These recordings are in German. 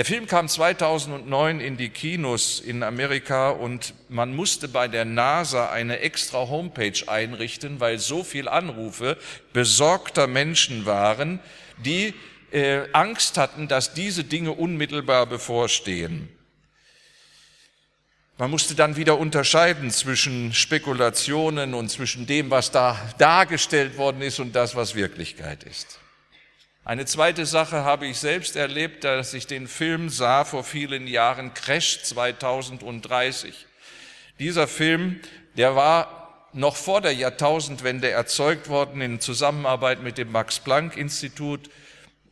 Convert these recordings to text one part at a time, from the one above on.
Der Film kam 2009 in die Kinos in Amerika und man musste bei der NASA eine extra Homepage einrichten, weil so viel Anrufe besorgter Menschen waren, die äh, Angst hatten, dass diese Dinge unmittelbar bevorstehen. Man musste dann wieder unterscheiden zwischen Spekulationen und zwischen dem, was da dargestellt worden ist und das, was Wirklichkeit ist. Eine zweite Sache habe ich selbst erlebt, dass ich den Film sah vor vielen Jahren, Crash 2030. Dieser Film, der war noch vor der Jahrtausendwende erzeugt worden in Zusammenarbeit mit dem Max Planck Institut,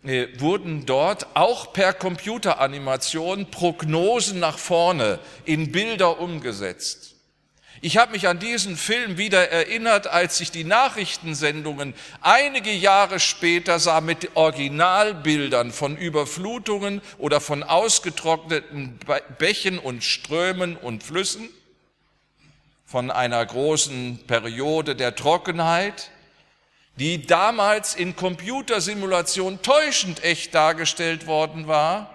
äh, wurden dort auch per Computeranimation Prognosen nach vorne in Bilder umgesetzt. Ich habe mich an diesen Film wieder erinnert, als ich die Nachrichtensendungen einige Jahre später sah mit Originalbildern von Überflutungen oder von ausgetrockneten Bächen und Strömen und Flüssen, von einer großen Periode der Trockenheit, die damals in Computersimulation täuschend echt dargestellt worden war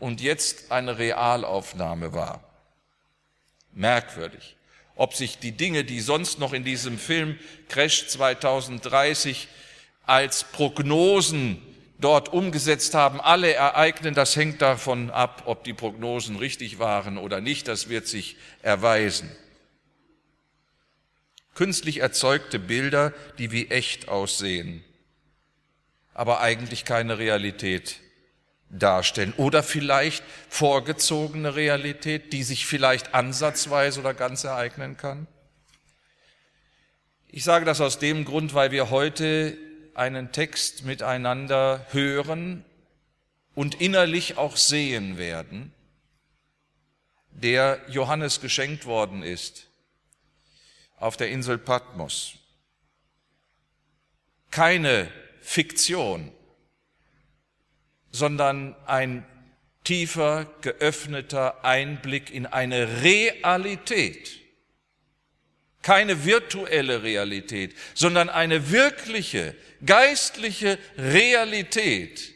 und jetzt eine Realaufnahme war. Merkwürdig ob sich die Dinge, die sonst noch in diesem Film Crash 2030 als Prognosen dort umgesetzt haben, alle ereignen, das hängt davon ab, ob die Prognosen richtig waren oder nicht, das wird sich erweisen. Künstlich erzeugte Bilder, die wie echt aussehen, aber eigentlich keine Realität darstellen oder vielleicht vorgezogene Realität, die sich vielleicht ansatzweise oder ganz ereignen kann? Ich sage das aus dem Grund, weil wir heute einen Text miteinander hören und innerlich auch sehen werden, der Johannes geschenkt worden ist auf der Insel Patmos. Keine Fiktion, sondern ein tiefer, geöffneter Einblick in eine Realität. Keine virtuelle Realität, sondern eine wirkliche, geistliche Realität,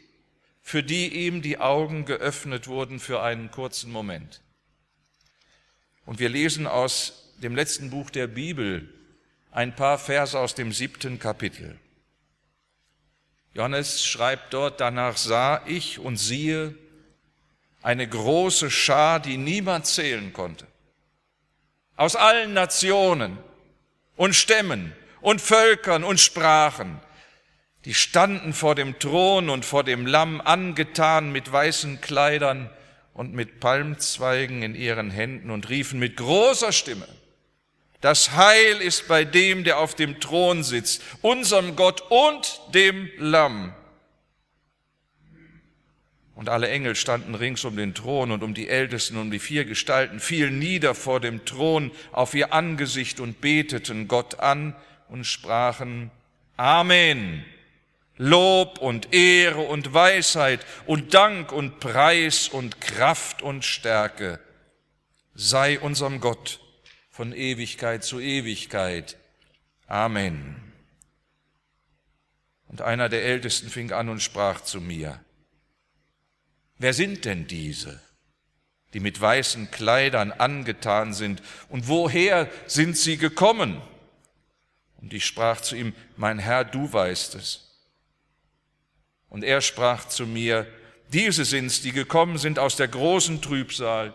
für die ihm die Augen geöffnet wurden für einen kurzen Moment. Und wir lesen aus dem letzten Buch der Bibel ein paar Verse aus dem siebten Kapitel. Johannes schreibt dort, danach sah ich und siehe eine große Schar, die niemand zählen konnte. Aus allen Nationen und Stämmen und Völkern und Sprachen, die standen vor dem Thron und vor dem Lamm angetan mit weißen Kleidern und mit Palmzweigen in ihren Händen und riefen mit großer Stimme, das Heil ist bei dem, der auf dem Thron sitzt, unserem Gott und dem Lamm. Und alle Engel standen rings um den Thron und um die Ältesten, um die vier Gestalten, fielen nieder vor dem Thron auf ihr Angesicht und beteten Gott an und sprachen Amen. Lob und Ehre und Weisheit und Dank und Preis und Kraft und Stärke sei unserem Gott von Ewigkeit zu Ewigkeit. Amen. Und einer der Ältesten fing an und sprach zu mir, wer sind denn diese, die mit weißen Kleidern angetan sind, und woher sind sie gekommen? Und ich sprach zu ihm, mein Herr, du weißt es. Und er sprach zu mir, diese sind's, die gekommen sind aus der großen Trübsal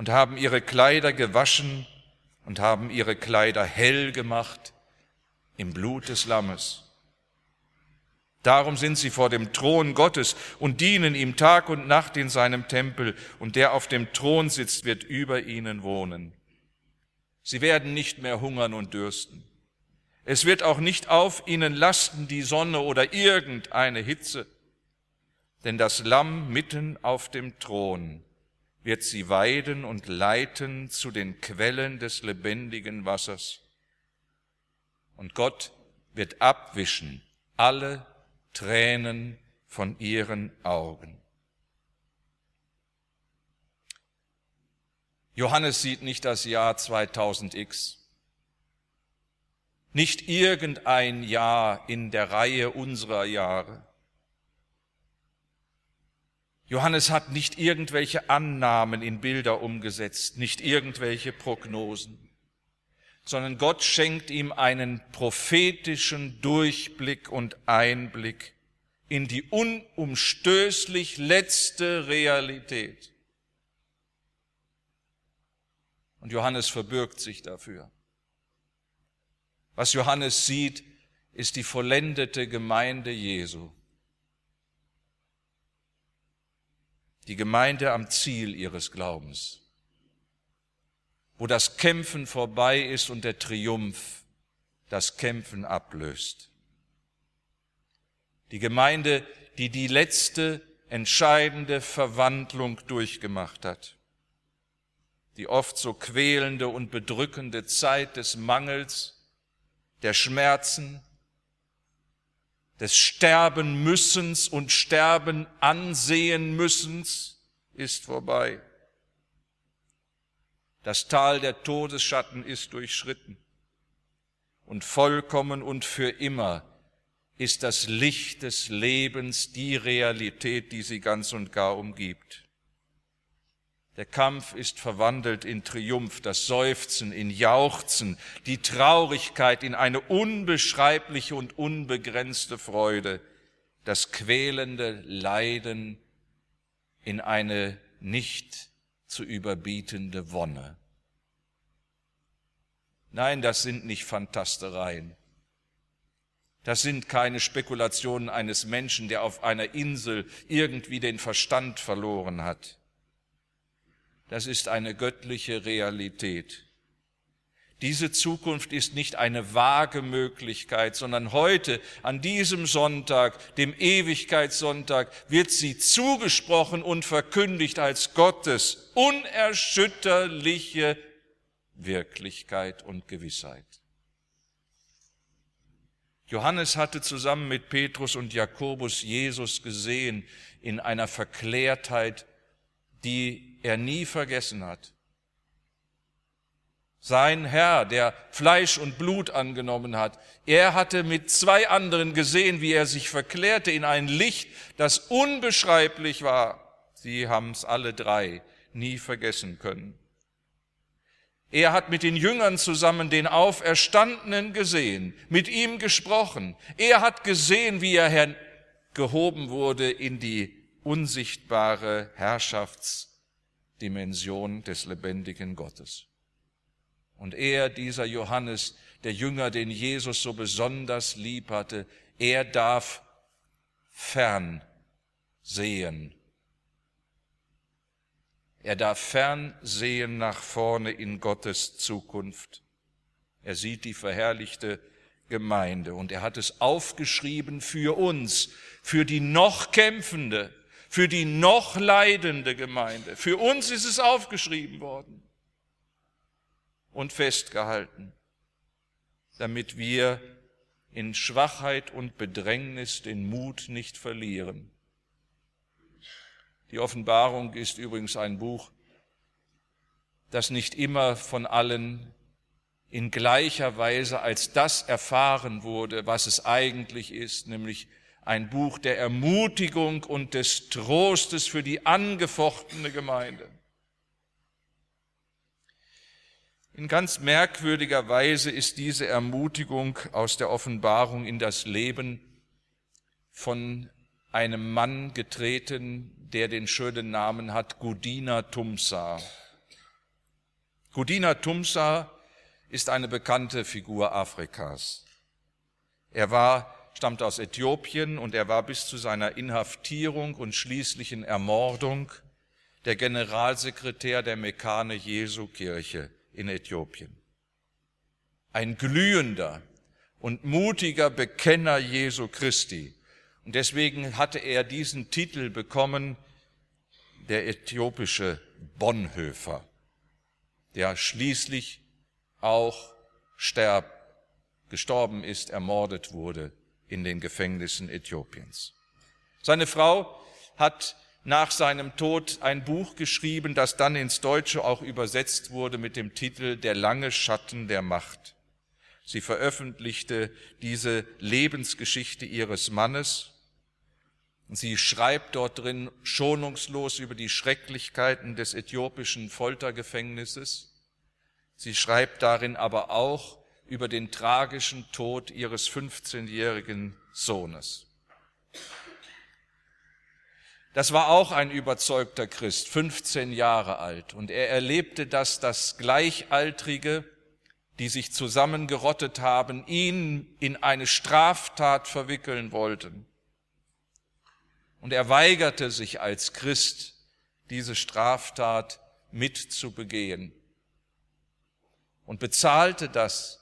und haben ihre Kleider gewaschen und haben ihre Kleider hell gemacht im Blut des Lammes. Darum sind sie vor dem Thron Gottes und dienen ihm Tag und Nacht in seinem Tempel, und der auf dem Thron sitzt, wird über ihnen wohnen. Sie werden nicht mehr hungern und dürsten. Es wird auch nicht auf ihnen lasten die Sonne oder irgendeine Hitze. Denn das Lamm mitten auf dem Thron wird sie weiden und leiten zu den Quellen des lebendigen Wassers. Und Gott wird abwischen alle Tränen von ihren Augen. Johannes sieht nicht das Jahr 2000x, nicht irgendein Jahr in der Reihe unserer Jahre. Johannes hat nicht irgendwelche Annahmen in Bilder umgesetzt, nicht irgendwelche Prognosen, sondern Gott schenkt ihm einen prophetischen Durchblick und Einblick in die unumstößlich letzte Realität. Und Johannes verbürgt sich dafür. Was Johannes sieht, ist die vollendete Gemeinde Jesu. Die Gemeinde am Ziel ihres Glaubens, wo das Kämpfen vorbei ist und der Triumph das Kämpfen ablöst. Die Gemeinde, die die letzte entscheidende Verwandlung durchgemacht hat. Die oft so quälende und bedrückende Zeit des Mangels, der Schmerzen, des Sterben müssens und Sterben ansehen müssens ist vorbei. Das Tal der Todesschatten ist durchschritten und vollkommen und für immer ist das Licht des Lebens die Realität, die sie ganz und gar umgibt. Der Kampf ist verwandelt in Triumph, das Seufzen in Jauchzen, die Traurigkeit in eine unbeschreibliche und unbegrenzte Freude, das quälende Leiden in eine nicht zu überbietende Wonne. Nein, das sind nicht Fantastereien. Das sind keine Spekulationen eines Menschen, der auf einer Insel irgendwie den Verstand verloren hat das ist eine göttliche Realität. Diese Zukunft ist nicht eine vage Möglichkeit, sondern heute, an diesem Sonntag, dem Ewigkeitssonntag, wird sie zugesprochen und verkündigt als Gottes unerschütterliche Wirklichkeit und Gewissheit. Johannes hatte zusammen mit Petrus und Jakobus Jesus gesehen in einer Verklärtheit, die er nie vergessen hat. Sein Herr, der Fleisch und Blut angenommen hat, er hatte mit zwei anderen gesehen, wie er sich verklärte in ein Licht, das unbeschreiblich war. Sie haben es alle drei nie vergessen können. Er hat mit den Jüngern zusammen den Auferstandenen gesehen, mit ihm gesprochen. Er hat gesehen, wie er gehoben wurde in die unsichtbare Herrschafts Dimension des lebendigen Gottes. Und er, dieser Johannes, der Jünger, den Jesus so besonders lieb hatte, er darf fern sehen. Er darf fern sehen nach vorne in Gottes Zukunft. Er sieht die verherrlichte Gemeinde und er hat es aufgeschrieben für uns, für die noch kämpfende, für die noch leidende Gemeinde. Für uns ist es aufgeschrieben worden und festgehalten, damit wir in Schwachheit und Bedrängnis den Mut nicht verlieren. Die Offenbarung ist übrigens ein Buch, das nicht immer von allen in gleicher Weise als das erfahren wurde, was es eigentlich ist, nämlich ein Buch der Ermutigung und des Trostes für die angefochtene Gemeinde. In ganz merkwürdiger Weise ist diese Ermutigung aus der Offenbarung in das Leben von einem Mann getreten, der den schönen Namen hat Gudina Tumsa. Gudina Tumsa ist eine bekannte Figur Afrikas. Er war stammt aus Äthiopien und er war bis zu seiner Inhaftierung und schließlichen Ermordung der Generalsekretär der Mekane Jesu Kirche in Äthiopien. Ein glühender und mutiger Bekenner Jesu Christi. Und Und deswegen hatte er diesen Titel bekommen, der äthiopische Bonhoeffer, der schließlich auch sterb, gestorben ist, ermordet wurde in den Gefängnissen Äthiopiens. Seine Frau hat nach seinem Tod ein Buch geschrieben, das dann ins Deutsche auch übersetzt wurde mit dem Titel Der lange Schatten der Macht. Sie veröffentlichte diese Lebensgeschichte ihres Mannes. Sie schreibt dort drin schonungslos über die Schrecklichkeiten des äthiopischen Foltergefängnisses. Sie schreibt darin aber auch über den tragischen Tod ihres 15-jährigen Sohnes. Das war auch ein überzeugter Christ, 15 Jahre alt, und er erlebte, dass das Gleichaltrige, die sich zusammengerottet haben, ihn in eine Straftat verwickeln wollten. Und er weigerte sich als Christ, diese Straftat mitzubegehen und bezahlte das,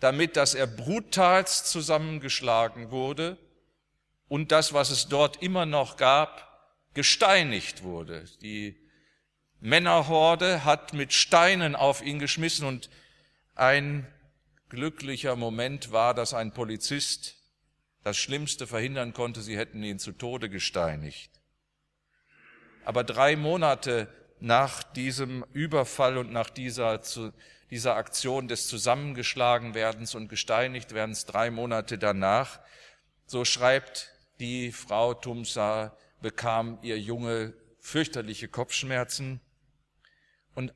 damit, dass er brutalst zusammengeschlagen wurde und das, was es dort immer noch gab, gesteinigt wurde. Die Männerhorde hat mit Steinen auf ihn geschmissen und ein glücklicher Moment war, dass ein Polizist das Schlimmste verhindern konnte, sie hätten ihn zu Tode gesteinigt. Aber drei Monate nach diesem Überfall und nach dieser, dieser Aktion des Zusammengeschlagenwerdens und Gesteinigtwerdens, drei Monate danach, so schreibt die Frau Tumsa, bekam ihr Junge fürchterliche Kopfschmerzen und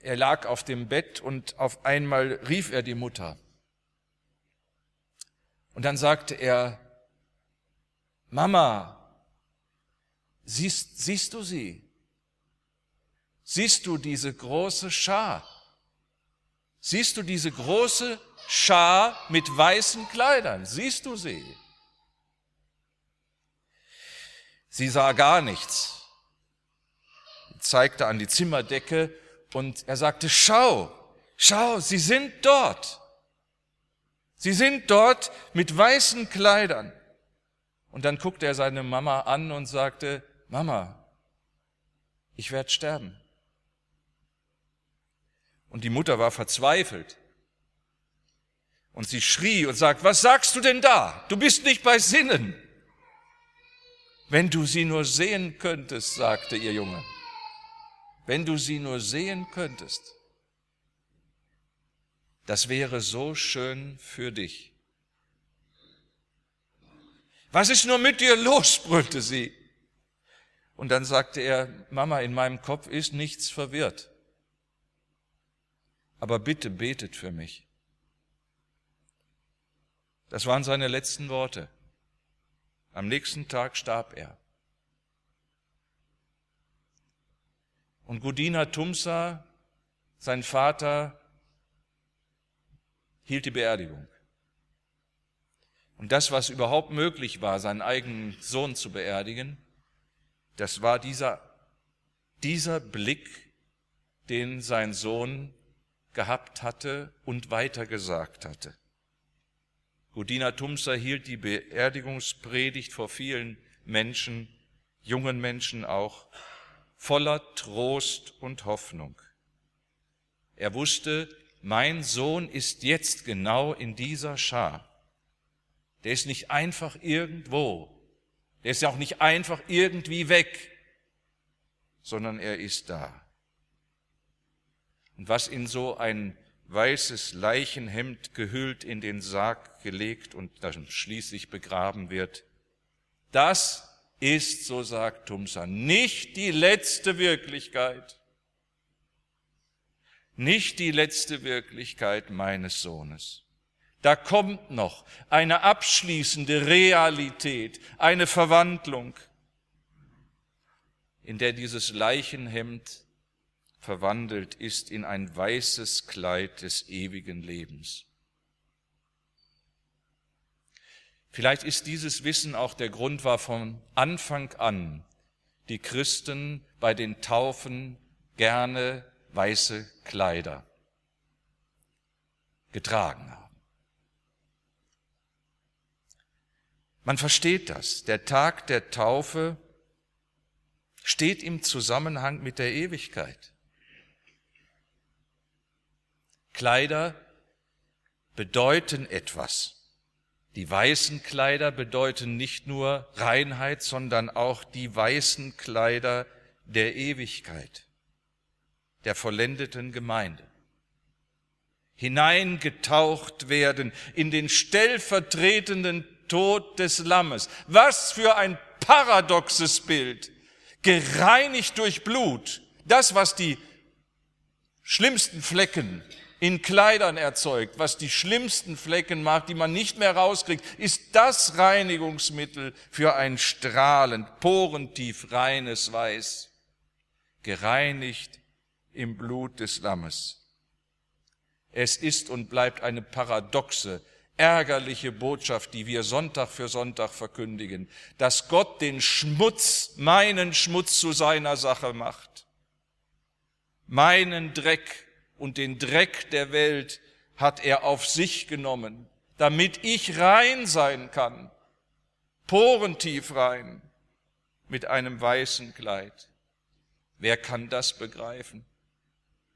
er lag auf dem Bett und auf einmal rief er die Mutter. Und dann sagte er, Mama, siehst, siehst du sie? Siehst du diese große Schar? Siehst du diese große Schar mit weißen Kleidern? Siehst du sie? Sie sah gar nichts, zeigte an die Zimmerdecke und er sagte, schau, schau, sie sind dort. Sie sind dort mit weißen Kleidern. Und dann guckte er seine Mama an und sagte, Mama, ich werde sterben. Und die Mutter war verzweifelt. Und sie schrie und sagt, was sagst du denn da? Du bist nicht bei Sinnen. Wenn du sie nur sehen könntest, sagte ihr Junge. Wenn du sie nur sehen könntest. Das wäre so schön für dich. Was ist nur mit dir los? brüllte sie. Und dann sagte er, Mama, in meinem Kopf ist nichts verwirrt. Aber bitte betet für mich. Das waren seine letzten Worte. Am nächsten Tag starb er. Und Gudina Tumsa, sein Vater, hielt die Beerdigung. Und das, was überhaupt möglich war, seinen eigenen Sohn zu beerdigen, das war dieser, dieser Blick, den sein Sohn gehabt hatte und weitergesagt hatte. Gudina Tumsa hielt die Beerdigungspredigt vor vielen Menschen, jungen Menschen auch, voller Trost und Hoffnung. Er wusste, mein Sohn ist jetzt genau in dieser Schar. Der ist nicht einfach irgendwo. Der ist auch nicht einfach irgendwie weg, sondern er ist da. Und was in so ein weißes Leichenhemd gehüllt in den Sarg gelegt und dann schließlich begraben wird. Das ist, so sagt Tumsa, nicht die letzte Wirklichkeit, nicht die letzte Wirklichkeit meines Sohnes. Da kommt noch eine abschließende Realität, eine Verwandlung, in der dieses Leichenhemd verwandelt ist in ein weißes Kleid des ewigen Lebens. Vielleicht ist dieses Wissen auch der Grund, war von Anfang an die Christen bei den Taufen gerne weiße Kleider getragen haben. Man versteht das. Der Tag der Taufe steht im Zusammenhang mit der Ewigkeit. Kleider bedeuten etwas. Die weißen Kleider bedeuten nicht nur Reinheit, sondern auch die weißen Kleider der Ewigkeit, der vollendeten Gemeinde. Hineingetaucht werden in den stellvertretenden Tod des Lammes. Was für ein paradoxes Bild. Gereinigt durch Blut. Das, was die schlimmsten Flecken in Kleidern erzeugt, was die schlimmsten Flecken macht, die man nicht mehr rauskriegt, ist das Reinigungsmittel für ein strahlend, porentief reines Weiß, gereinigt im Blut des Lammes. Es ist und bleibt eine paradoxe, ärgerliche Botschaft, die wir Sonntag für Sonntag verkündigen, dass Gott den Schmutz, meinen Schmutz zu seiner Sache macht, meinen Dreck und den Dreck der Welt hat er auf sich genommen, damit ich rein sein kann, porentief rein, mit einem weißen Kleid. Wer kann das begreifen?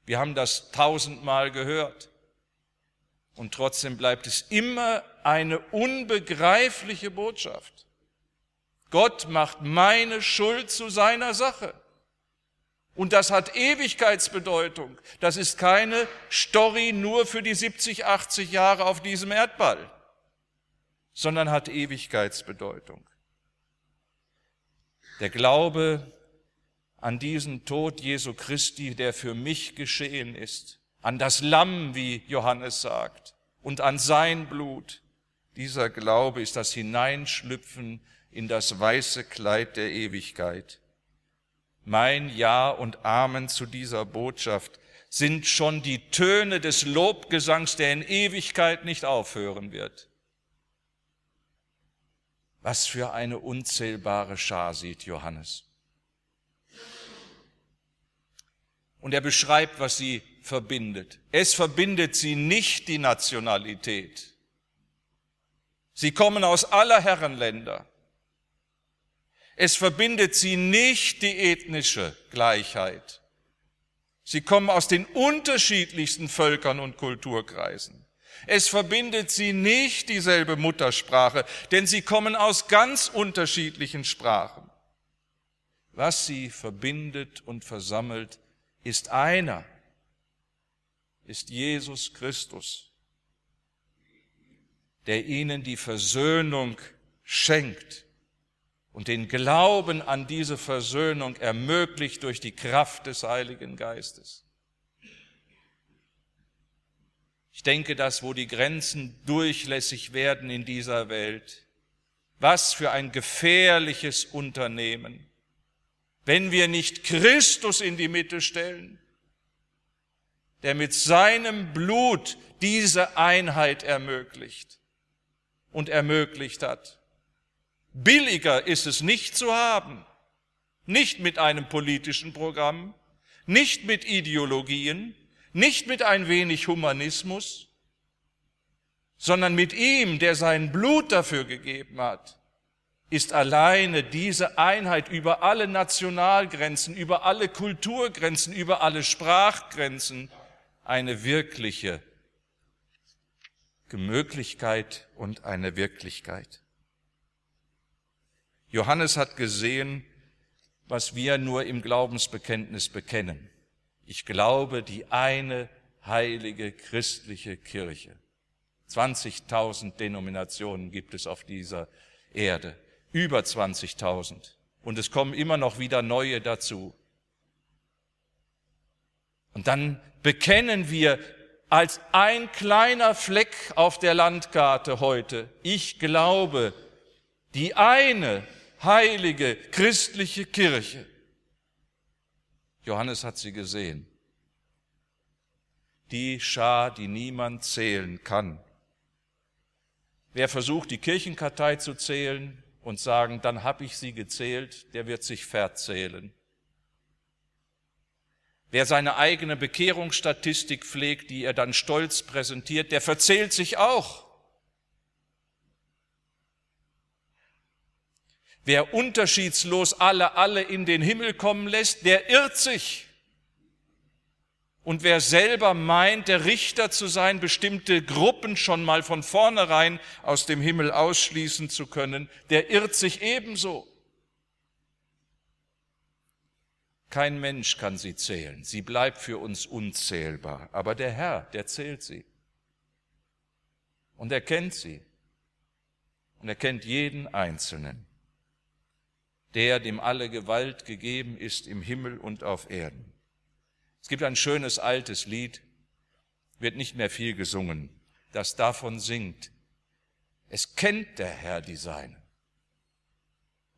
Wir haben das tausendmal gehört. Und trotzdem bleibt es immer eine unbegreifliche Botschaft. Gott macht meine Schuld zu seiner Sache. Und das hat Ewigkeitsbedeutung. Das ist keine Story nur für die 70, 80 Jahre auf diesem Erdball, sondern hat Ewigkeitsbedeutung. Der Glaube an diesen Tod Jesu Christi, der für mich geschehen ist, an das Lamm, wie Johannes sagt, und an sein Blut, dieser Glaube ist das Hineinschlüpfen in das weiße Kleid der Ewigkeit. Mein Ja und Amen zu dieser Botschaft sind schon die Töne des Lobgesangs, der in Ewigkeit nicht aufhören wird. Was für eine unzählbare Schar sieht Johannes. Und er beschreibt, was sie verbindet. Es verbindet sie nicht die Nationalität. Sie kommen aus aller Herrenländer. Es verbindet sie nicht die ethnische Gleichheit. Sie kommen aus den unterschiedlichsten Völkern und Kulturkreisen. Es verbindet sie nicht dieselbe Muttersprache, denn sie kommen aus ganz unterschiedlichen Sprachen. Was sie verbindet und versammelt, ist einer, ist Jesus Christus, der ihnen die Versöhnung schenkt und den Glauben an diese Versöhnung ermöglicht durch die Kraft des Heiligen Geistes. Ich denke, dass wo die Grenzen durchlässig werden in dieser Welt, was für ein gefährliches Unternehmen, wenn wir nicht Christus in die Mitte stellen, der mit seinem Blut diese Einheit ermöglicht und ermöglicht hat. Billiger ist es nicht zu haben. Nicht mit einem politischen Programm, nicht mit Ideologien, nicht mit ein wenig Humanismus, sondern mit ihm, der sein Blut dafür gegeben hat, ist alleine diese Einheit über alle Nationalgrenzen, über alle Kulturgrenzen, über alle Sprachgrenzen eine wirkliche Möglichkeit und eine Wirklichkeit. Johannes hat gesehen, was wir nur im Glaubensbekenntnis bekennen. Ich glaube die eine heilige christliche Kirche. 20.000 Denominationen gibt es auf dieser Erde. Über 20.000. Und es kommen immer noch wieder neue dazu. Und dann bekennen wir als ein kleiner Fleck auf der Landkarte heute, ich glaube die eine heilige christliche Kirche. Johannes hat sie gesehen. Die Schar, die niemand zählen kann. Wer versucht, die Kirchenkartei zu zählen und sagen, dann habe ich sie gezählt, der wird sich verzählen. Wer seine eigene Bekehrungsstatistik pflegt, die er dann stolz präsentiert, der verzählt sich auch. Wer unterschiedslos alle, alle in den Himmel kommen lässt, der irrt sich. Und wer selber meint, der Richter zu sein, bestimmte Gruppen schon mal von vornherein aus dem Himmel ausschließen zu können, der irrt sich ebenso. Kein Mensch kann sie zählen. Sie bleibt für uns unzählbar. Aber der Herr, der zählt sie. Und er kennt sie. Und er kennt jeden Einzelnen, der dem alle Gewalt gegeben ist im Himmel und auf Erden. Es gibt ein schönes altes Lied, wird nicht mehr viel gesungen, das davon singt. Es kennt der Herr die Seine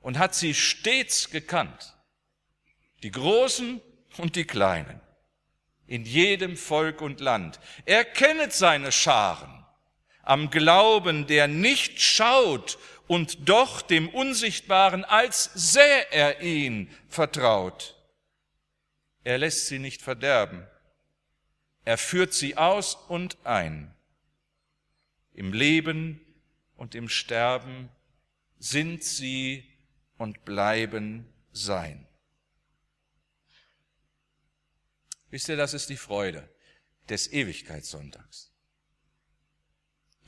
und hat sie stets gekannt, die Großen und die Kleinen, in jedem Volk und Land. Er kennet seine Scharen am Glauben, der nicht schaut und doch dem Unsichtbaren, als sähe er ihn, vertraut. Er lässt sie nicht verderben. Er führt sie aus und ein. Im Leben und im Sterben sind sie und bleiben sein. Wisst ihr, das ist die Freude des Ewigkeitssonntags.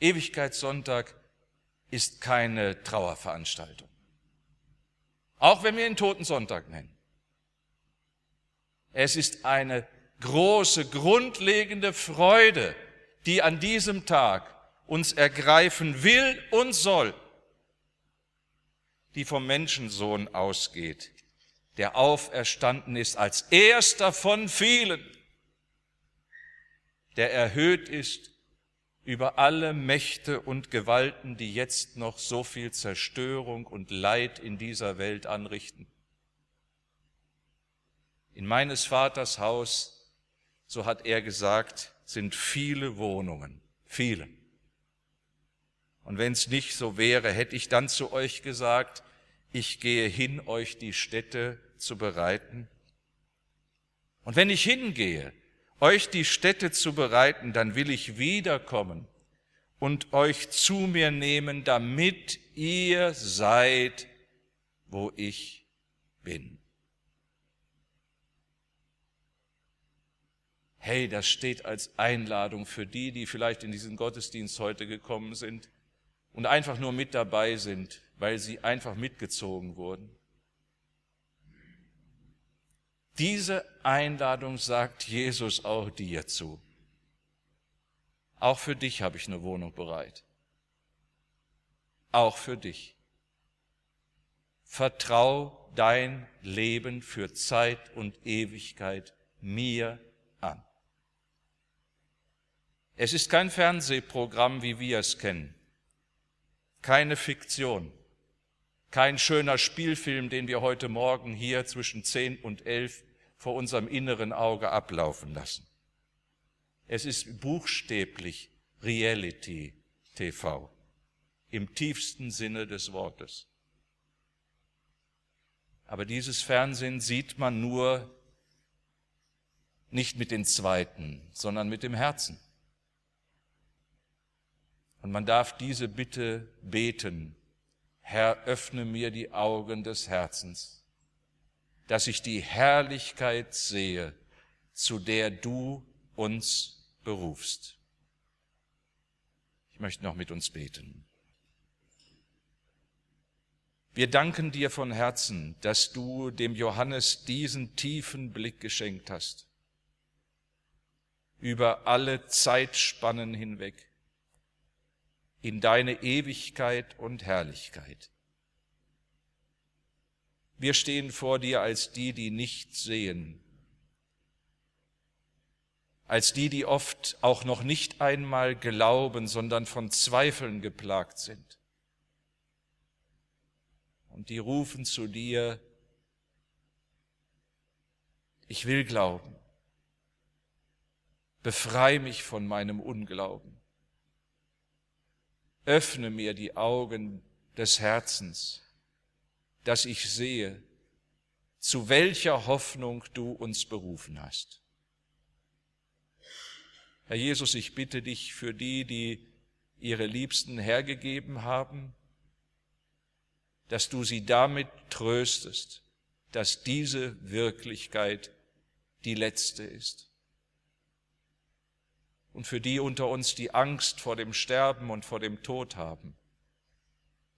Ewigkeitssonntag ist keine Trauerveranstaltung. Auch wenn wir ihn Totensonntag nennen. Es ist eine große, grundlegende Freude, die an diesem Tag uns ergreifen will und soll, die vom Menschensohn ausgeht, der auferstanden ist als erster von vielen, der erhöht ist über alle Mächte und Gewalten, die jetzt noch so viel Zerstörung und Leid in dieser Welt anrichten in meines Vaters Haus, so hat er gesagt, sind viele Wohnungen, viele. Und wenn es nicht so wäre, hätte ich dann zu euch gesagt, ich gehe hin, euch die Städte zu bereiten. Und wenn ich hingehe, euch die Städte zu bereiten, dann will ich wiederkommen und euch zu mir nehmen, damit ihr seid, wo ich bin. hey, das steht als Einladung für die, die vielleicht in diesen Gottesdienst heute gekommen sind und einfach nur mit dabei sind, weil sie einfach mitgezogen wurden. Diese Einladung sagt Jesus auch dir zu. Auch für dich habe ich eine Wohnung bereit. Auch für dich. Vertrau dein Leben für Zeit und Ewigkeit mir an. Es ist kein Fernsehprogramm, wie wir es kennen, keine Fiktion, kein schöner Spielfilm, den wir heute Morgen hier zwischen zehn und elf vor unserem inneren Auge ablaufen lassen. Es ist buchstäblich Reality TV im tiefsten Sinne des Wortes. Aber dieses Fernsehen sieht man nur nicht mit den Zweiten, sondern mit dem Herzen. Und man darf diese Bitte beten. Herr, öffne mir die Augen des Herzens, dass ich die Herrlichkeit sehe, zu der du uns berufst. Ich möchte noch mit uns beten. Wir danken dir von Herzen, dass du dem Johannes diesen tiefen Blick geschenkt hast, über alle Zeitspannen hinweg in deine Ewigkeit und Herrlichkeit. Wir stehen vor dir als die, die nicht sehen, als die, die oft auch noch nicht einmal glauben, sondern von Zweifeln geplagt sind. Und die rufen zu dir, ich will glauben, befrei mich von meinem Unglauben öffne mir die Augen des Herzens, dass ich sehe, zu welcher Hoffnung du uns berufen hast. Herr Jesus, ich bitte dich für die, die ihre Liebsten hergegeben haben, dass du sie damit tröstest, dass diese Wirklichkeit die letzte ist. Und für die unter uns, die Angst vor dem Sterben und vor dem Tod haben,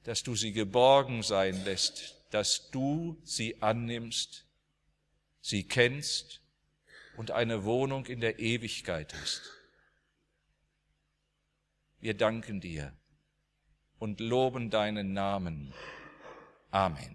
dass du sie geborgen sein lässt, dass du sie annimmst, sie kennst und eine Wohnung in der Ewigkeit hast. Wir danken dir und loben deinen Namen. Amen.